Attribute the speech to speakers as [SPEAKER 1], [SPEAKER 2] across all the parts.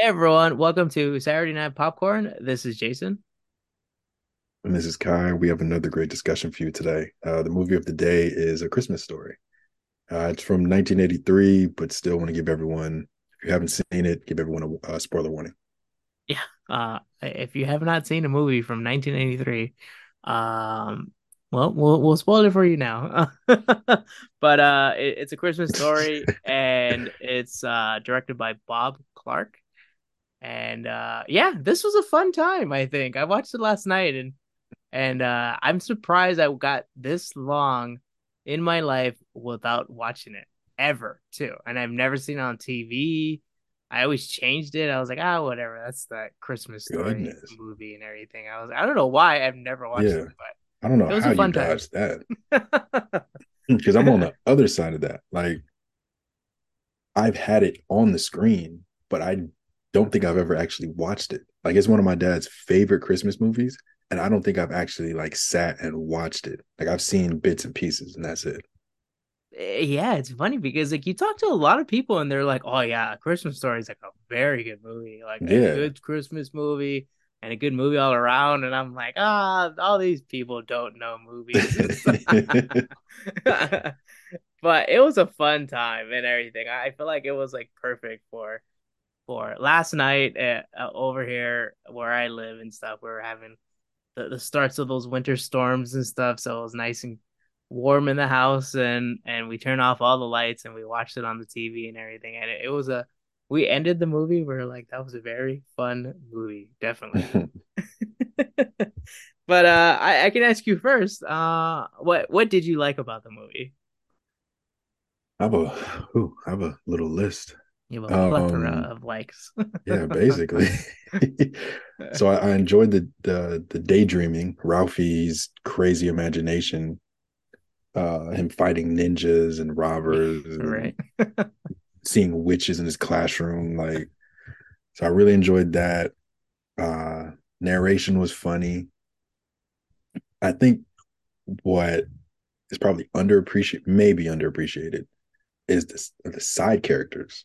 [SPEAKER 1] Hey everyone, welcome to Saturday Night Popcorn. This is Jason.
[SPEAKER 2] And this is Kye. We have another great discussion for you today. Uh, the movie of the day is A Christmas Story. Uh, it's from 1983, but still want to give everyone, if you haven't seen it, give everyone a, a spoiler warning.
[SPEAKER 1] Yeah. Uh, if you have not seen a movie from 1983, um, well, we'll we'll spoil it for you now. but uh, it, it's a Christmas story, and it's uh directed by Bob Clark. And uh, yeah, this was a fun time. I think I watched it last night, and and uh, I'm surprised I got this long in my life without watching it ever too. And I've never seen it on TV. I always changed it. I was like, ah, whatever. That's that Christmas story movie and everything. I was, I don't know why I've never watched yeah. it, but
[SPEAKER 2] I don't know how you dodged that. Because I'm on the other side of that. Like, I've had it on the screen, but I don't think I've ever actually watched it. Like, it's one of my dad's favorite Christmas movies, and I don't think I've actually like sat and watched it. Like, I've seen bits and pieces, and that's it.
[SPEAKER 1] Eh, yeah, it's funny because like you talk to a lot of people and they're like, "Oh yeah, Christmas Story is like a very good movie, like yeah. a good Christmas movie." and a good movie all around. And I'm like, ah, all these people don't know movies. but it was a fun time and everything. I feel like it was like perfect for for last night at, uh, over here where I live and stuff. We were having the, the starts of those winter storms and stuff, so it was nice and warm in the house and and we turned off all the lights and we watched it on the TV and everything and it, it was a we ended the movie. We are like, that was a very fun movie, definitely. but uh, I, I can ask you first. Uh, what what did you like about the movie?
[SPEAKER 2] I have a ooh, I have a little list.
[SPEAKER 1] You have a plethora um, of likes.
[SPEAKER 2] yeah, basically. so I, I, enjoyed the, the the daydreaming, Ralphie's crazy imagination, uh, him fighting ninjas and robbers,
[SPEAKER 1] right?
[SPEAKER 2] seeing witches in his classroom. Like, so I really enjoyed that. Uh, narration was funny. I think what is probably underappreciated, maybe underappreciated, is the, the side characters.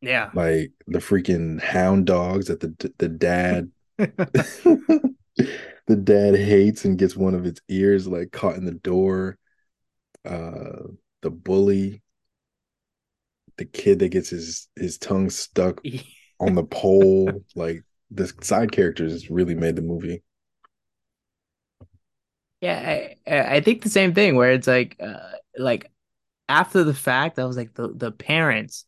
[SPEAKER 1] Yeah,
[SPEAKER 2] like the freaking hound dogs that the the dad, the dad hates and gets one of its ears like caught in the door. Uh, the bully the kid that gets his his tongue stuck on the pole. Like the side characters really made the movie.
[SPEAKER 1] Yeah, I I think the same thing where it's like uh, like after the fact, I was like the the parents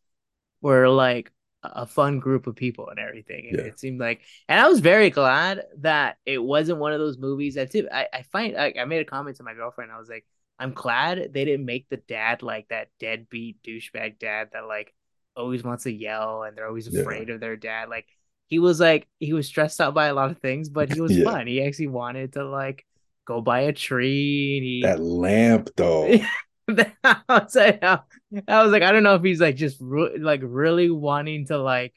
[SPEAKER 1] were like a fun group of people and everything. And yeah. it seemed like, and I was very glad that it wasn't one of those movies that too. I, I find I, I made a comment to my girlfriend. I was like, I'm glad they didn't make the dad like that deadbeat douchebag dad that like always wants to yell and they're always afraid yeah. of their dad. Like he was like he was stressed out by a lot of things, but he was yeah. fun. He actually wanted to like go buy a tree. He...
[SPEAKER 2] That lamp though.
[SPEAKER 1] I, was like, I was like, I don't know if he's like just re- like really wanting to like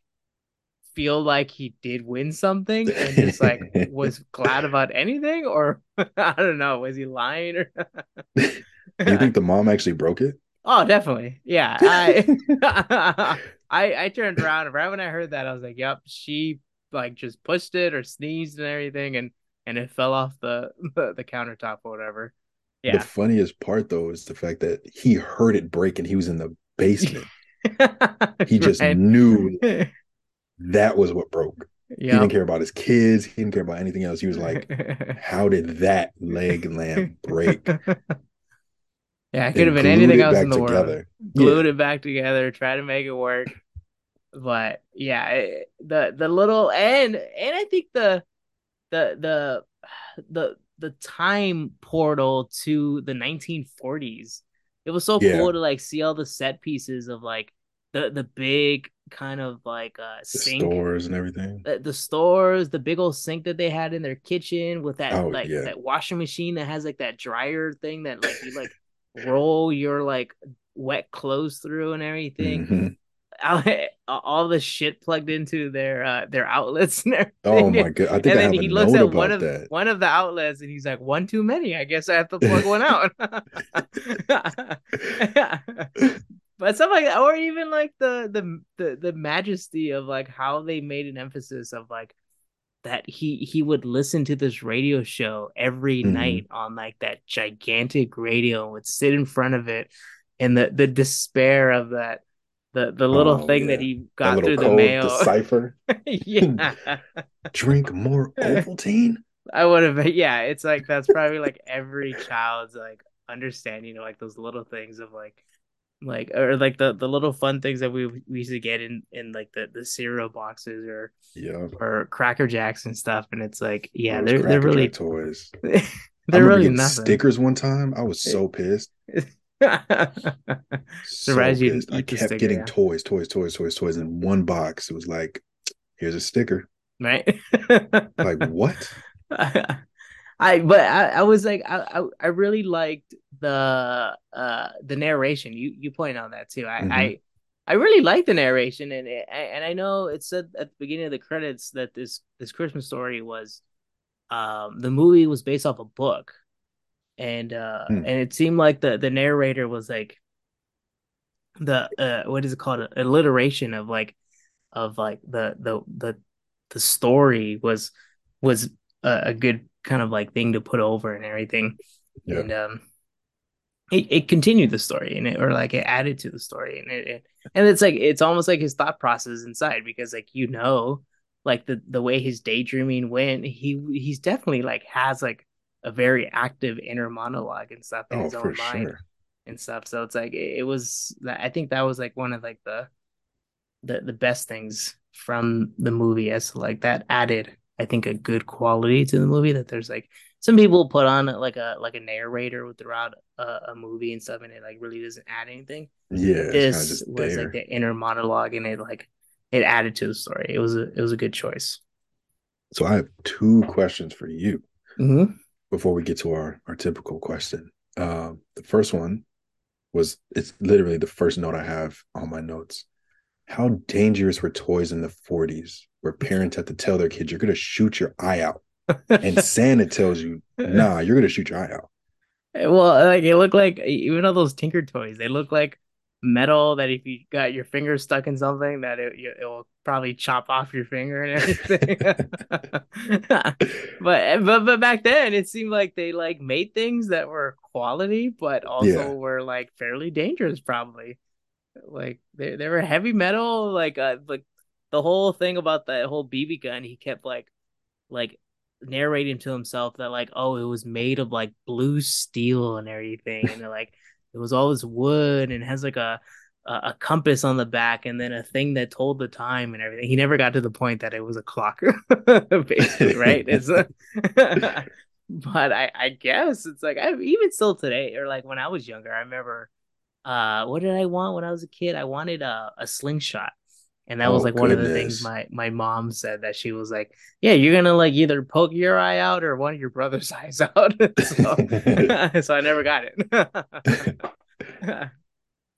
[SPEAKER 1] feel like he did win something and just like was glad about anything or I don't know, was he lying or
[SPEAKER 2] Do you think the mom actually broke it?
[SPEAKER 1] Oh, definitely. Yeah. I I I turned around right when I heard that I was like, "Yep, she like just pushed it or sneezed and everything and and it fell off the the, the countertop or whatever."
[SPEAKER 2] Yeah. The funniest part though is the fact that he heard it break and he was in the basement. he just right. knew that was what broke. He didn't care about his kids. He didn't care about anything else. He was like, "How did that leg lamp break?"
[SPEAKER 1] Yeah, it could have been anything else in the together. world. Glued yeah. it back together, try to make it work. But yeah, it, the the little and and I think the the the the the time portal to the 1940s. It was so yeah. cool to like see all the set pieces of like the the big kind of like uh
[SPEAKER 2] sink, stores and everything.
[SPEAKER 1] The, the, stores, the big old sink that they had in their kitchen with that oh, like yeah. that washing machine that has like that dryer thing that like you like roll your like wet clothes through and everything. Mm-hmm. all the shit plugged into their uh their outlets and everything.
[SPEAKER 2] Oh my god! I think and I then he looks at
[SPEAKER 1] one of
[SPEAKER 2] that.
[SPEAKER 1] one of the outlets and he's like, "One too many. I guess I have to plug one out." but stuff like that, or even like the the the the majesty of like how they made an emphasis of like that he he would listen to this radio show every
[SPEAKER 2] Mhm.
[SPEAKER 1] night on like that gigantic radio and would sit in front of it and the the despair of that the the little
[SPEAKER 2] Oh,
[SPEAKER 1] thing
[SPEAKER 2] yeah.
[SPEAKER 1] that he got
[SPEAKER 2] little
[SPEAKER 1] through the mail
[SPEAKER 2] decipher.
[SPEAKER 1] yeah
[SPEAKER 2] Drink more Ovaltine.
[SPEAKER 1] I would have yeah it's like that's probably like every child's like understanding of like those little things of like like or like the the little fun things that we we used to get in in like the the cereal boxes or
[SPEAKER 2] Yeah.
[SPEAKER 1] or cracker jacks and stuff and it's like yeah
[SPEAKER 2] Those
[SPEAKER 1] they're they're really
[SPEAKER 2] toys.
[SPEAKER 1] They're really nothing
[SPEAKER 2] stickers one time. I was so pissed. So
[SPEAKER 1] you didn't.
[SPEAKER 2] I kept getting toys, toys, toys, toys, toys in one box. It was like, here's a sticker.
[SPEAKER 1] right
[SPEAKER 2] Like what?
[SPEAKER 1] I but I, I was like I, I really liked the uh the narration you you point on that too I
[SPEAKER 2] Mhm.
[SPEAKER 1] I I really like the narration and it, and I know it said at the beginning of the credits that this this Christmas story was um the movie was based off a book and uh
[SPEAKER 2] Hmm.
[SPEAKER 1] and it seemed like the the narrator was like the uh what is it called alliteration of like of like the the the the story was was a, a good kind of like thing to put over and everything
[SPEAKER 2] Yeah.
[SPEAKER 1] and um it, it continued the story and it or like it added to the story and it, it and it's like it's almost like his thought process inside because like you know like the the way his daydreaming went he he's definitely like has like a very active inner monologue and stuff in
[SPEAKER 2] Oh,
[SPEAKER 1] his own mind
[SPEAKER 2] sure.
[SPEAKER 1] and stuff so it's like it, it was i think that was like one of like the the the best things from the movie as like that added i think a good quality to the movie that there's like some people put on like a like a narrator throughout a, a movie and stuff and it like really doesn't add anything
[SPEAKER 2] Yeah. It's kind of
[SPEAKER 1] this was
[SPEAKER 2] there.
[SPEAKER 1] like the inner monologue and it like it added to the story it was a it was a good choice
[SPEAKER 2] So I have two questions for you
[SPEAKER 1] mm-hmm.
[SPEAKER 2] Before we get to our our typical question. Um, the first one was it's literally the first note I have on my notes. How dangerous were toys in the 40s where parents had to tell their kids you're gonna shoot your eye out? And Santa tells you, nah, you're gonna shoot your eye out.
[SPEAKER 1] well like it looked like even all those tinker toys they look like metal that if you got your finger stuck in something that it, it will probably chop off your finger and everything but but but back then it seemed like they like made things that were quality but also
[SPEAKER 2] Yeah.
[SPEAKER 1] were like fairly dangerous probably like they, they were heavy metal like uh like the whole thing about that whole bb gun he kept like like narrating to himself that like oh it was made of like blue steel and everything and like it was all this wood and has like a a compass on the back and then a thing that told the time and everything. He never got to the point that it was a clock, basically, right? It's a, but I I guess it's like I even still today or like when I was younger, I remember uh what did I want when I was a kid? I wanted a a slingshot. And that was
[SPEAKER 2] Oh,
[SPEAKER 1] like one of the things my my mom said that she was like, "Yeah, you're gonna like either poke your eye out or one of your brother's eyes out." so, so I never got it. but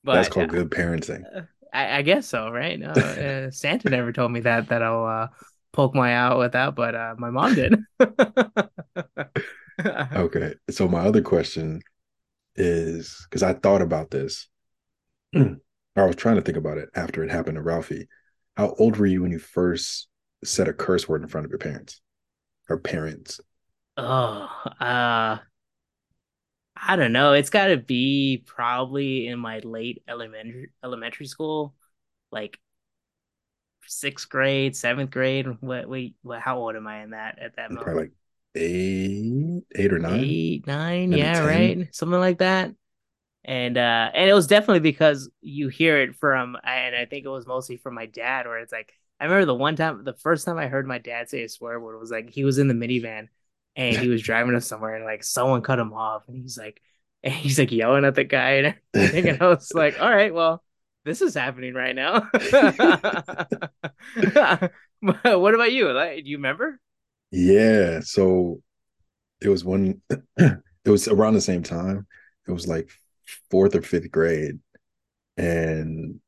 [SPEAKER 2] That's called good parenting.
[SPEAKER 1] I, I guess so, right? No, uh, Santa never told me that that I'll uh, poke my eye out with that, but uh, my mom did.
[SPEAKER 2] Okay. So my other question is because I thought about this. I was trying to think about it after it happened to Ralphie. How old were you when you first said a curse word in front of your parents or parents?
[SPEAKER 1] oh, uh, I don't know. It's got to be probably in my late elementary elementary school, like sixth grade, seventh grade. What? Wait, what? How old am I in that at that moment?
[SPEAKER 2] Probably like eight, eight or nine.
[SPEAKER 1] eight, nine, yeah,
[SPEAKER 2] 10.
[SPEAKER 1] right, something like that. And uh, and it was definitely because you hear it from, and I think it was mostly from my dad, where it's like I remember the one time, the first time I heard my dad say a swear word was like he was in the minivan and he was driving us somewhere, and like someone cut him off, and he's like, and he's like yelling at the guy and everything, and I was like, all right, well, this is happening right now. What about you? Like, do you remember?
[SPEAKER 2] Yeah. So it was one, it was around the same time. It was like fourth or fifth grade. And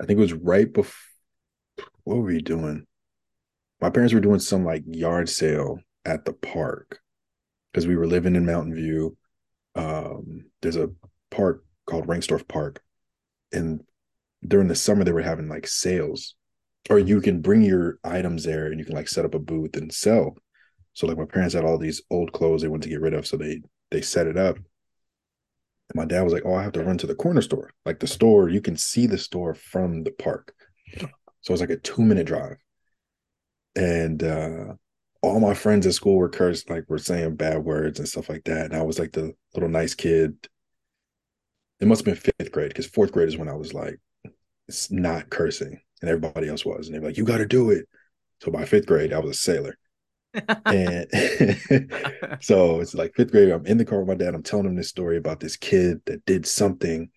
[SPEAKER 2] I think it was right before, what were we doing? My parents were doing some like yard sale at the park because we were living in Mountain View. Um, there's a park called Rengstorff Park. And during the summer they were having like sales, or you can bring your items there and you can like set up a booth and sell. So like my parents had all these old clothes they wanted to get rid of, so they they set it up. My dad was like, "Oh, I have to run to the corner store. Like the store, you can see the store from the park." So it was like a two minute drive, and uh, all my friends at school were cursed, like were saying bad words and stuff like that. And I was like the little nice kid. It must have been fifth grade because fourth grade is when I was like, it's not cursing, and everybody else was, and they were like, "You got to do it." So by fifth grade, I was a sailor. And so it's like fifth grade. I'm in the car with my dad. I'm telling him this story about this kid that did something,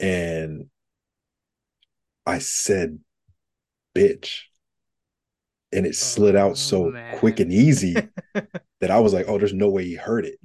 [SPEAKER 2] and I said, "Bitch," and it slid
[SPEAKER 1] Oh,
[SPEAKER 2] out so
[SPEAKER 1] man.
[SPEAKER 2] quick and easy that I was like, "Oh, there's no way he heard it."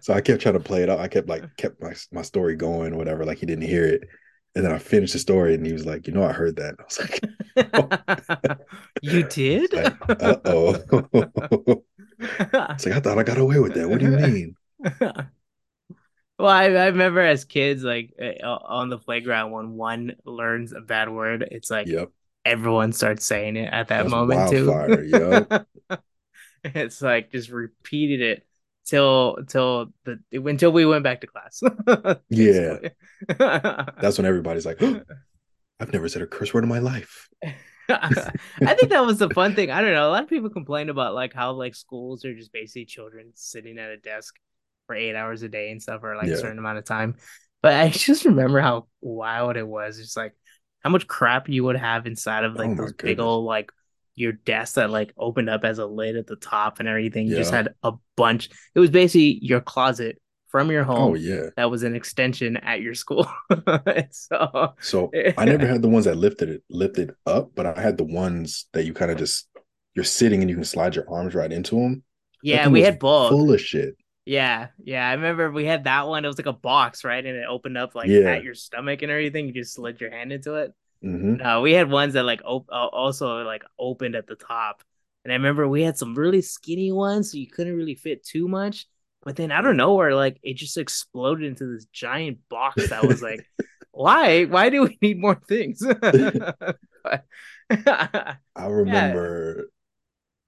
[SPEAKER 2] so I kept trying to play it out. I kept like kept my my story going, whatever. Like he didn't hear it, and then I finished the story, and he was like, "You know, I heard that." I was like,
[SPEAKER 1] you did?
[SPEAKER 2] like "Uh oh." it's like I thought I got away with that. What do you mean?
[SPEAKER 1] well, I, I remember as kids, like uh, on the playground, when one learns a bad word, it's like
[SPEAKER 2] Yep,
[SPEAKER 1] everyone starts saying it at that
[SPEAKER 2] that's
[SPEAKER 1] moment
[SPEAKER 2] wildfire. Yep.
[SPEAKER 1] too. it's like just repeated it till till the until we went back to class.
[SPEAKER 2] Yeah. That's when everybody's like, oh, "I've never said a curse word in my life."
[SPEAKER 1] I think that was the fun thing. I don't know. A lot of people complain about like how like schools are just basically children sitting at a desk for eight hours a day and stuff, or like
[SPEAKER 2] Yeah.
[SPEAKER 1] a certain amount of time. But I just remember how wild it was. Just like how much crap you would have inside of like
[SPEAKER 2] Oh
[SPEAKER 1] those big old like your desk that like opened up as a lid at the top and everything. You just had a bunch. It was basically your closet from your oh, home
[SPEAKER 2] Oh yeah.
[SPEAKER 1] that was an extension at your school. So
[SPEAKER 2] So I never had the ones that lifted it lifted up, but I had the ones that you kind of just you're sitting and you can slide your arms right into them.
[SPEAKER 1] yeah, we had both.
[SPEAKER 2] full of shit.
[SPEAKER 1] Yeah, yeah. I remember we had that one. It was like a box, right? And it opened up like
[SPEAKER 2] Yeah.
[SPEAKER 1] at your stomach and everything. You just slid your hand into it.
[SPEAKER 2] Hmm
[SPEAKER 1] No, we had ones that like op- uh, also like opened at the top. And I remember we had some really skinny ones, so you couldn't really fit too much. But then out of nowhere, like it just exploded into this giant box that was like, why? Why do we need more things?
[SPEAKER 2] I remember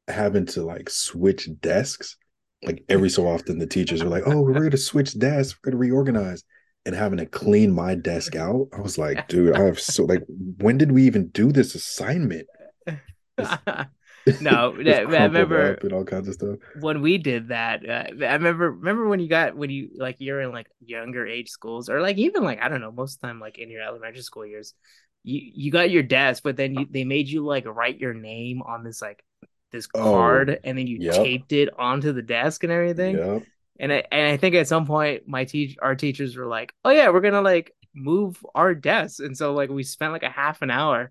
[SPEAKER 2] having to like switch desks. Like every so often, the teachers were like, "Oh, we're going to switch desks. We're going to reorganize," and having to clean my desk out. I was like, "Dude, I have so like, when did we even do this assignment?"
[SPEAKER 1] No, yeah, I remember-
[SPEAKER 2] and all kinds of stuff.
[SPEAKER 1] when we did that, uh, I remember remember when you got when you like you're in like younger age schools or like even like I don't know most of the time like in your elementary school years, you you got your desk, but then you, they made you like write your name on this like this
[SPEAKER 2] Oh,
[SPEAKER 1] card and then you
[SPEAKER 2] yep.
[SPEAKER 1] taped it onto the desk and everything.
[SPEAKER 2] Yep.
[SPEAKER 1] And I and I think at some point my teach our teachers were like, oh yeah, we're gonna like move our desks, and so like we spent like a half an hour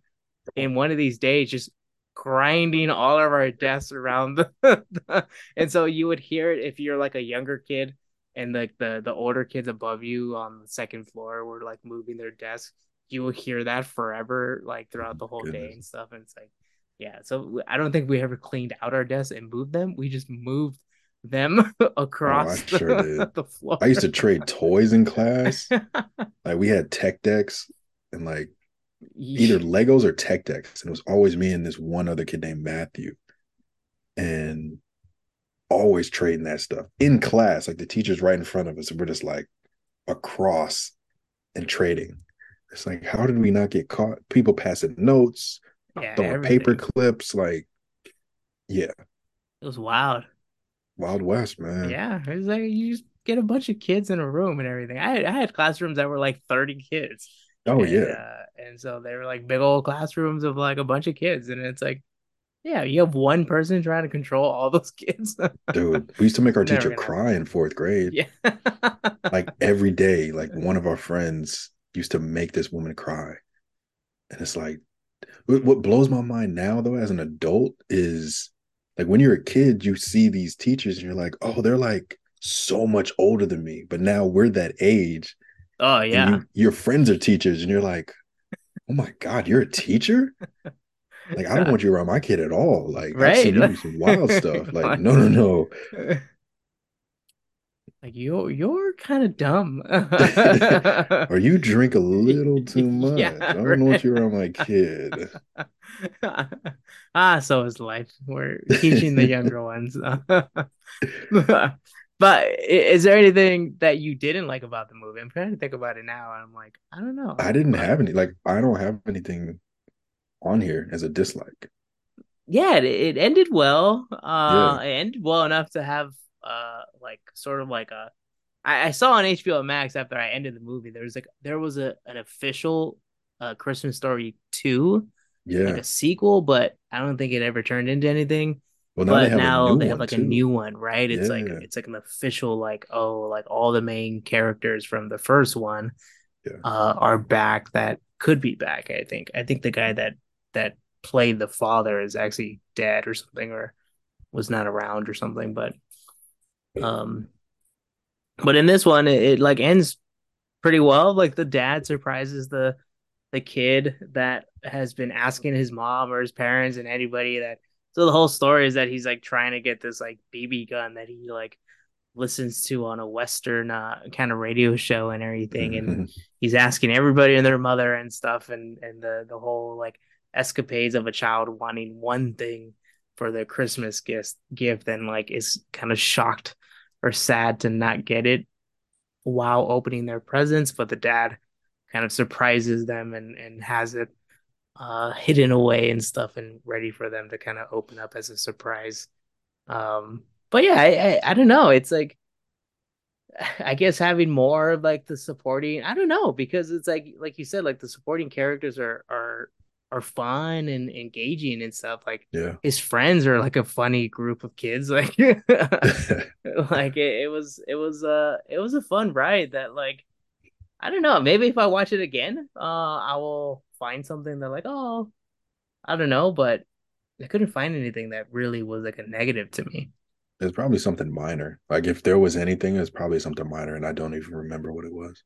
[SPEAKER 1] in one of these days just grinding all of our desks around the, and so you would hear it if you're like a younger kid and like the the older kids above you on the second floor were like moving their desks. You will hear that forever like throughout the whole day and stuff. And it's like yeah so i don't think we ever cleaned out our desks and moved them. We just moved them oh, across
[SPEAKER 2] Oh, sure
[SPEAKER 1] the,
[SPEAKER 2] did.
[SPEAKER 1] the floor
[SPEAKER 2] I used to trade toys in class. Like we had tech decks and like either Legos or tech decks, and it was always me and this one other kid named Matthew, and always trading that stuff in class. Like the teacher's right in front of us, and we're just like across and trading. It's like, how did we not get caught? People passing notes,
[SPEAKER 1] yeah,
[SPEAKER 2] throwing paper clips, like yeah,
[SPEAKER 1] it was wild
[SPEAKER 2] Wild West, man.
[SPEAKER 1] Yeah, it's like you just get a bunch of kids in a room and everything. I had, I had classrooms that were like 30 kids.
[SPEAKER 2] Oh
[SPEAKER 1] and,
[SPEAKER 2] yeah.
[SPEAKER 1] Uh, and so they were like big old classrooms of like a bunch of kids. And it's like, yeah, you have one person trying to control all those kids.
[SPEAKER 2] Dude, we used to make our teacher cry in fourth grade.
[SPEAKER 1] yeah.
[SPEAKER 2] Like every day, like one of our friends used to make this woman cry. And it's like, what what blows my mind now, though, as an adult, is like when you're a kid, you see these teachers and you're like, oh, they're like so much older than me. But now we're that age.
[SPEAKER 1] oh, yeah.
[SPEAKER 2] you, your friends are teachers, and you're like, oh my God, you're a teacher? Like, I don't want you around my kid at all. Like, I've seen you
[SPEAKER 1] Right.
[SPEAKER 2] do some wild stuff. Like- no, no, no.
[SPEAKER 1] Like you're you're kind of dumb.
[SPEAKER 2] or you drink a little too much.
[SPEAKER 1] Yeah,
[SPEAKER 2] I don't
[SPEAKER 1] right.
[SPEAKER 2] want you're on my kid.
[SPEAKER 1] ah, so is life. We're teaching the younger ones. But is there anything that you didn't like about the movie? I'm trying to think about it now, and I'm like, I don't know.
[SPEAKER 2] I
[SPEAKER 1] didn't
[SPEAKER 2] have any like I don't have anything on here as a dislike.
[SPEAKER 1] yeah, it, it ended well. Uh,
[SPEAKER 2] Yeah.
[SPEAKER 1] it ended well enough to have uh like sort of like a I, I saw on HBO Max after I ended the movie. There was like there was a an official uh Christmas Story two, like
[SPEAKER 2] Yeah.
[SPEAKER 1] a sequel, but I don't think it ever turned into anything.
[SPEAKER 2] Well, now they
[SPEAKER 1] But
[SPEAKER 2] a
[SPEAKER 1] now they have like a new one, right? It's like it's like an official like oh like all the main characters from the first one
[SPEAKER 2] Yeah.
[SPEAKER 1] uh are back that could be back, I think. I think the guy that that played the father is actually dead or something or was not around or something, but um but in this one it, it like ends pretty well. Like the dad surprises the the kid that has been asking his mom or his parents and anybody that so the whole story is that he's like trying to get this like BB gun that he like listens to on a western uh, kind of radio show and everything and
[SPEAKER 2] Mhm.
[SPEAKER 1] he's asking everybody and their mother and stuff and and the the whole like escapades of a child wanting one thing for their Christmas gift gift and like is kind of shocked or sad to not get it while opening their presents but the dad kind of surprises them and and has it uh hidden away and stuff and ready for them to kind of open up as a surprise. Um but yeah I, I i don't know. It's like I guess having more of like the supporting, I don't know, because it's like like you said, like the supporting characters are are are fun and engaging and stuff. Like
[SPEAKER 2] Yeah.
[SPEAKER 1] his friends are like a funny group of kids. Like like it, it was it was uh it was a fun ride that like I don't know, maybe if I watch it again, uh I will find something that like, oh, I don't know, but I couldn't find anything that really was like a negative to me.
[SPEAKER 2] It's probably something minor. Like if there was anything, it's probably something minor, and I don't even remember what it was.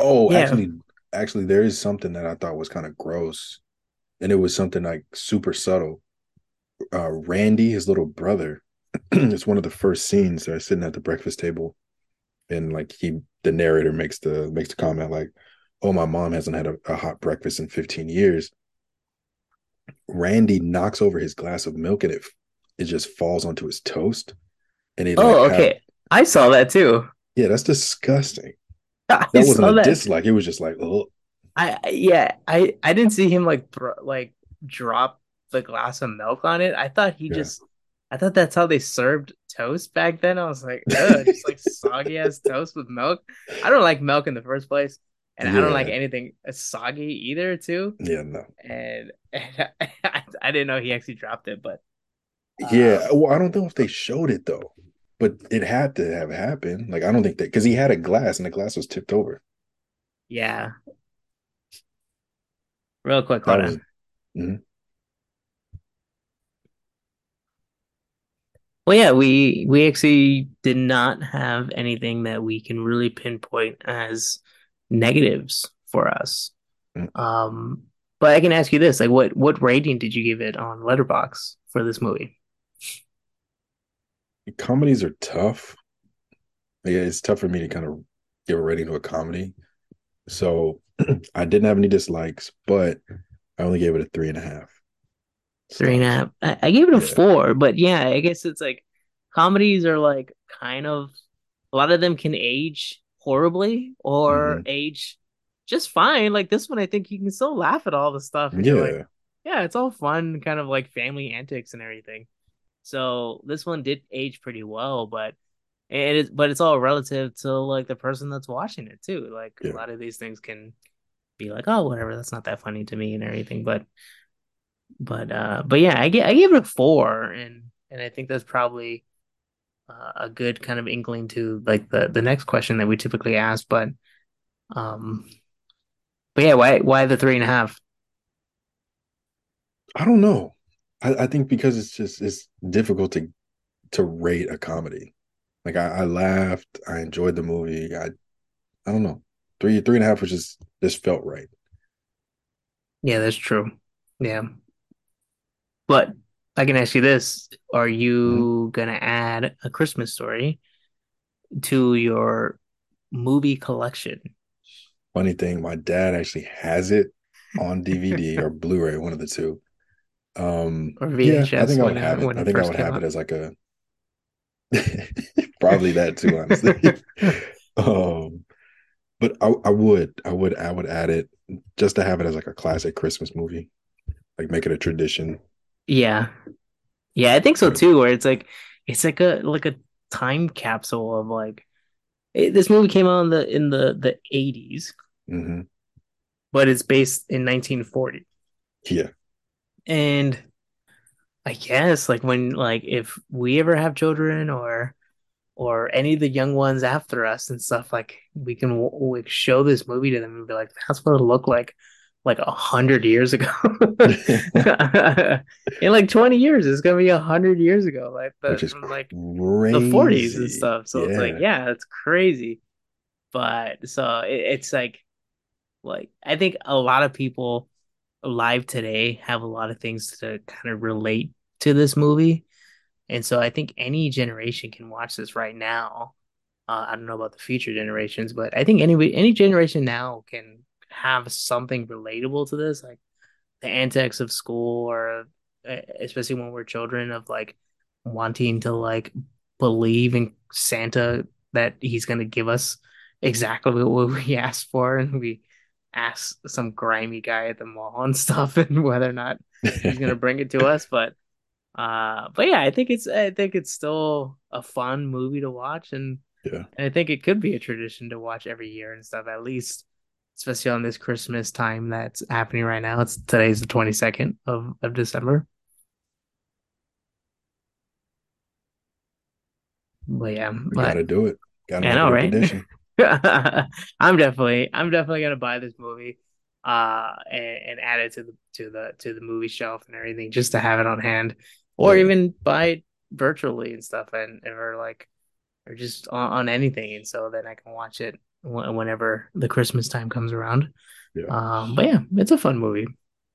[SPEAKER 2] Oh,
[SPEAKER 1] Yeah.
[SPEAKER 2] actually, actually, there is something that I thought was kind of gross, and it was something like super subtle. Uh, Randy, his little brother, it's one of the first scenes. They're sitting at the breakfast table, and like he, the narrator makes the makes the comment like, "Oh, my mom hasn't had a, a hot breakfast in 15 years." Randy knocks over his glass of milk, and it it just falls onto his toast, and he like
[SPEAKER 1] Oh,
[SPEAKER 2] have
[SPEAKER 1] okay. I saw that too.
[SPEAKER 2] yeah, that's disgusting. That wasn't a
[SPEAKER 1] that.
[SPEAKER 2] dislike. It was just like, oh,
[SPEAKER 1] I yeah, I I didn't see him like like drop the glass of milk on it. I thought he
[SPEAKER 2] yeah,
[SPEAKER 1] just I thought that's how they served toast back then. I was like, ugh, just like soggy ass toast with milk. I don't like milk in the first place, and I don't like anything soggy either too.
[SPEAKER 2] yeah, no,
[SPEAKER 1] And, and I, I didn't know he actually dropped it, but
[SPEAKER 2] yeah.
[SPEAKER 1] um,
[SPEAKER 2] Well, I don't know if they showed it though, but it had to have happened. Like, I don't think that because he had a glass and the glass was tipped over.
[SPEAKER 1] yeah. Real quick, hold
[SPEAKER 2] was
[SPEAKER 1] on.
[SPEAKER 2] mhm.
[SPEAKER 1] Well, yeah, we we actually did not have anything that we can really pinpoint as negatives for us.
[SPEAKER 2] Mm.
[SPEAKER 1] Um, but I can ask you this, like what what rating did you give it on Letterboxd for this movie?
[SPEAKER 2] Comedies are tough. Yeah, it's tough for me to kind of give a rating to a comedy. So I didn't have any dislikes, but I only gave it a three and a half
[SPEAKER 1] Three and a I, I gave it a
[SPEAKER 2] Yeah,
[SPEAKER 1] four, but yeah, I guess it's like comedies are like kind of a lot of them can age horribly or
[SPEAKER 2] hmm
[SPEAKER 1] age just fine. Like this one, I think you can still laugh at all the stuff you're like,
[SPEAKER 2] yeah,
[SPEAKER 1] yeah, it's all fun, kind of like family antics and everything. So this one did age pretty well, but it is, but it's all relative to like the person that's watching it too. Like a lot of these things can be like, oh, whatever, that's not that funny to me and everything. But but uh, but yeah, I get I gave it a four, and and I think that's probably uh, a good kind of inkling to like the the next question that we typically ask. But um, but yeah, why why the three and a half?
[SPEAKER 2] I don't know. I, I think because it's just it's difficult to to rate a comedy. Like I, I laughed, I enjoyed the movie. I I don't know. Three three and a half was just just felt right.
[SPEAKER 1] Yeah, that's true. Yeah. But I can ask you this: Are you mm-hmm. gonna add a Christmas story to your movie collection?
[SPEAKER 2] Funny thing, my dad actually has it on DVD or Blu-ray, one of the two. Um,
[SPEAKER 1] Or
[SPEAKER 2] yeah,
[SPEAKER 1] VHS
[SPEAKER 2] I think I would
[SPEAKER 1] when it-
[SPEAKER 2] have it. I think I would have it as like a probably that too, honestly. um, but I, I would, I would, I would add it just to have it as like a classic Christmas movie, like make it a tradition.
[SPEAKER 1] Yeah. Yeah, I think so too, where it's like it's like a like a time capsule of like it, this movie came out in the in the the 80s,
[SPEAKER 2] hmm
[SPEAKER 1] but it's based in 1940.
[SPEAKER 2] Yeah,
[SPEAKER 1] And I guess like when like if we ever have children or or any of the young ones after us and stuff like we can w- like show this movie to them and be like that's what it looked like like a hundred years ago in like 20 years it's gonna be a hundred years ago like the,
[SPEAKER 2] which is
[SPEAKER 1] like
[SPEAKER 2] crazy.
[SPEAKER 1] the 40s and stuff so it's like
[SPEAKER 2] Yeah.
[SPEAKER 1] yeah it's crazy but so it, it's like like I think a lot of people alive today have a lot of things to kind of relate to this movie. And so I think any generation can watch this right now. Uh, I don't know about the future generations, but I think any any generation now can have something relatable to this, like the antics of school, or especially when we're children, of like wanting to like believe in Santa that he's gonna give us exactly what we asked for, and we ask some grimy guy at the mall and stuff, and whether or not he's gonna bring it to us. But uh, but yeah, I think it's I think it's still a fun movie to watch, and
[SPEAKER 2] yeah,
[SPEAKER 1] and I think it could be a tradition to watch every year and stuff, at least, especially on this Christmas time that's happening right now. It's today's the 22nd of, of December. But yeah,
[SPEAKER 2] we
[SPEAKER 1] but
[SPEAKER 2] gotta do it. Gotta
[SPEAKER 1] I know, right? I'm definitely I'm definitely gonna buy this movie uh and, and add it to the to the to the movie shelf and everything just to have it on hand. Or
[SPEAKER 2] Yeah.
[SPEAKER 1] even buy it virtually and stuff and or like or just on, on anything and so then I can watch it wh- whenever the Christmas time comes around.
[SPEAKER 2] Yeah.
[SPEAKER 1] Um but yeah, it's a fun movie.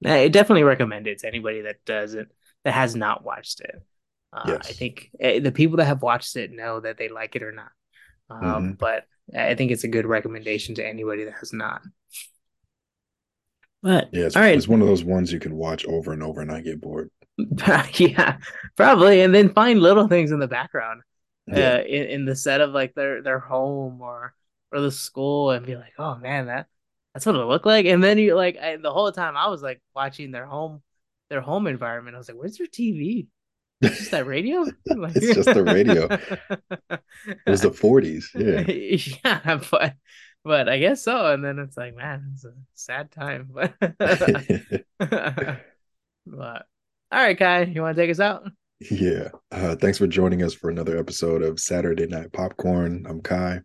[SPEAKER 1] I definitely recommend it to anybody that doesn't that has not watched it. Uh, I think eh, the people that have watched it know that they like it or not. Um,
[SPEAKER 2] Mhm.
[SPEAKER 1] but I think it's a good recommendation to anybody that has not. But
[SPEAKER 2] Yeah, it's,
[SPEAKER 1] all right,
[SPEAKER 2] it's one of those ones you can watch over and over and not get bored.
[SPEAKER 1] yeah, probably, and then find little things in the background,
[SPEAKER 2] Yeah.
[SPEAKER 1] uh, in, in the set of like their their home or or the school, and be like, oh man, that that's what it looked like. And then you like I, the whole time I was like watching their home their home environment. I was like, where's their TV? Just that radio. Like-
[SPEAKER 2] It's just the radio. It was the 40s. Yeah.
[SPEAKER 1] yeah, but but I guess so. And then it's like, man, it's a sad time. But but all right, Kye, you want to take us out?
[SPEAKER 2] yeah. Uh, thanks for joining us for another episode of Saturday Night Popcorn. I'm Kye.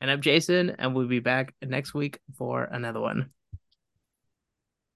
[SPEAKER 1] And I'm Jason, and we'll be back next week for another one.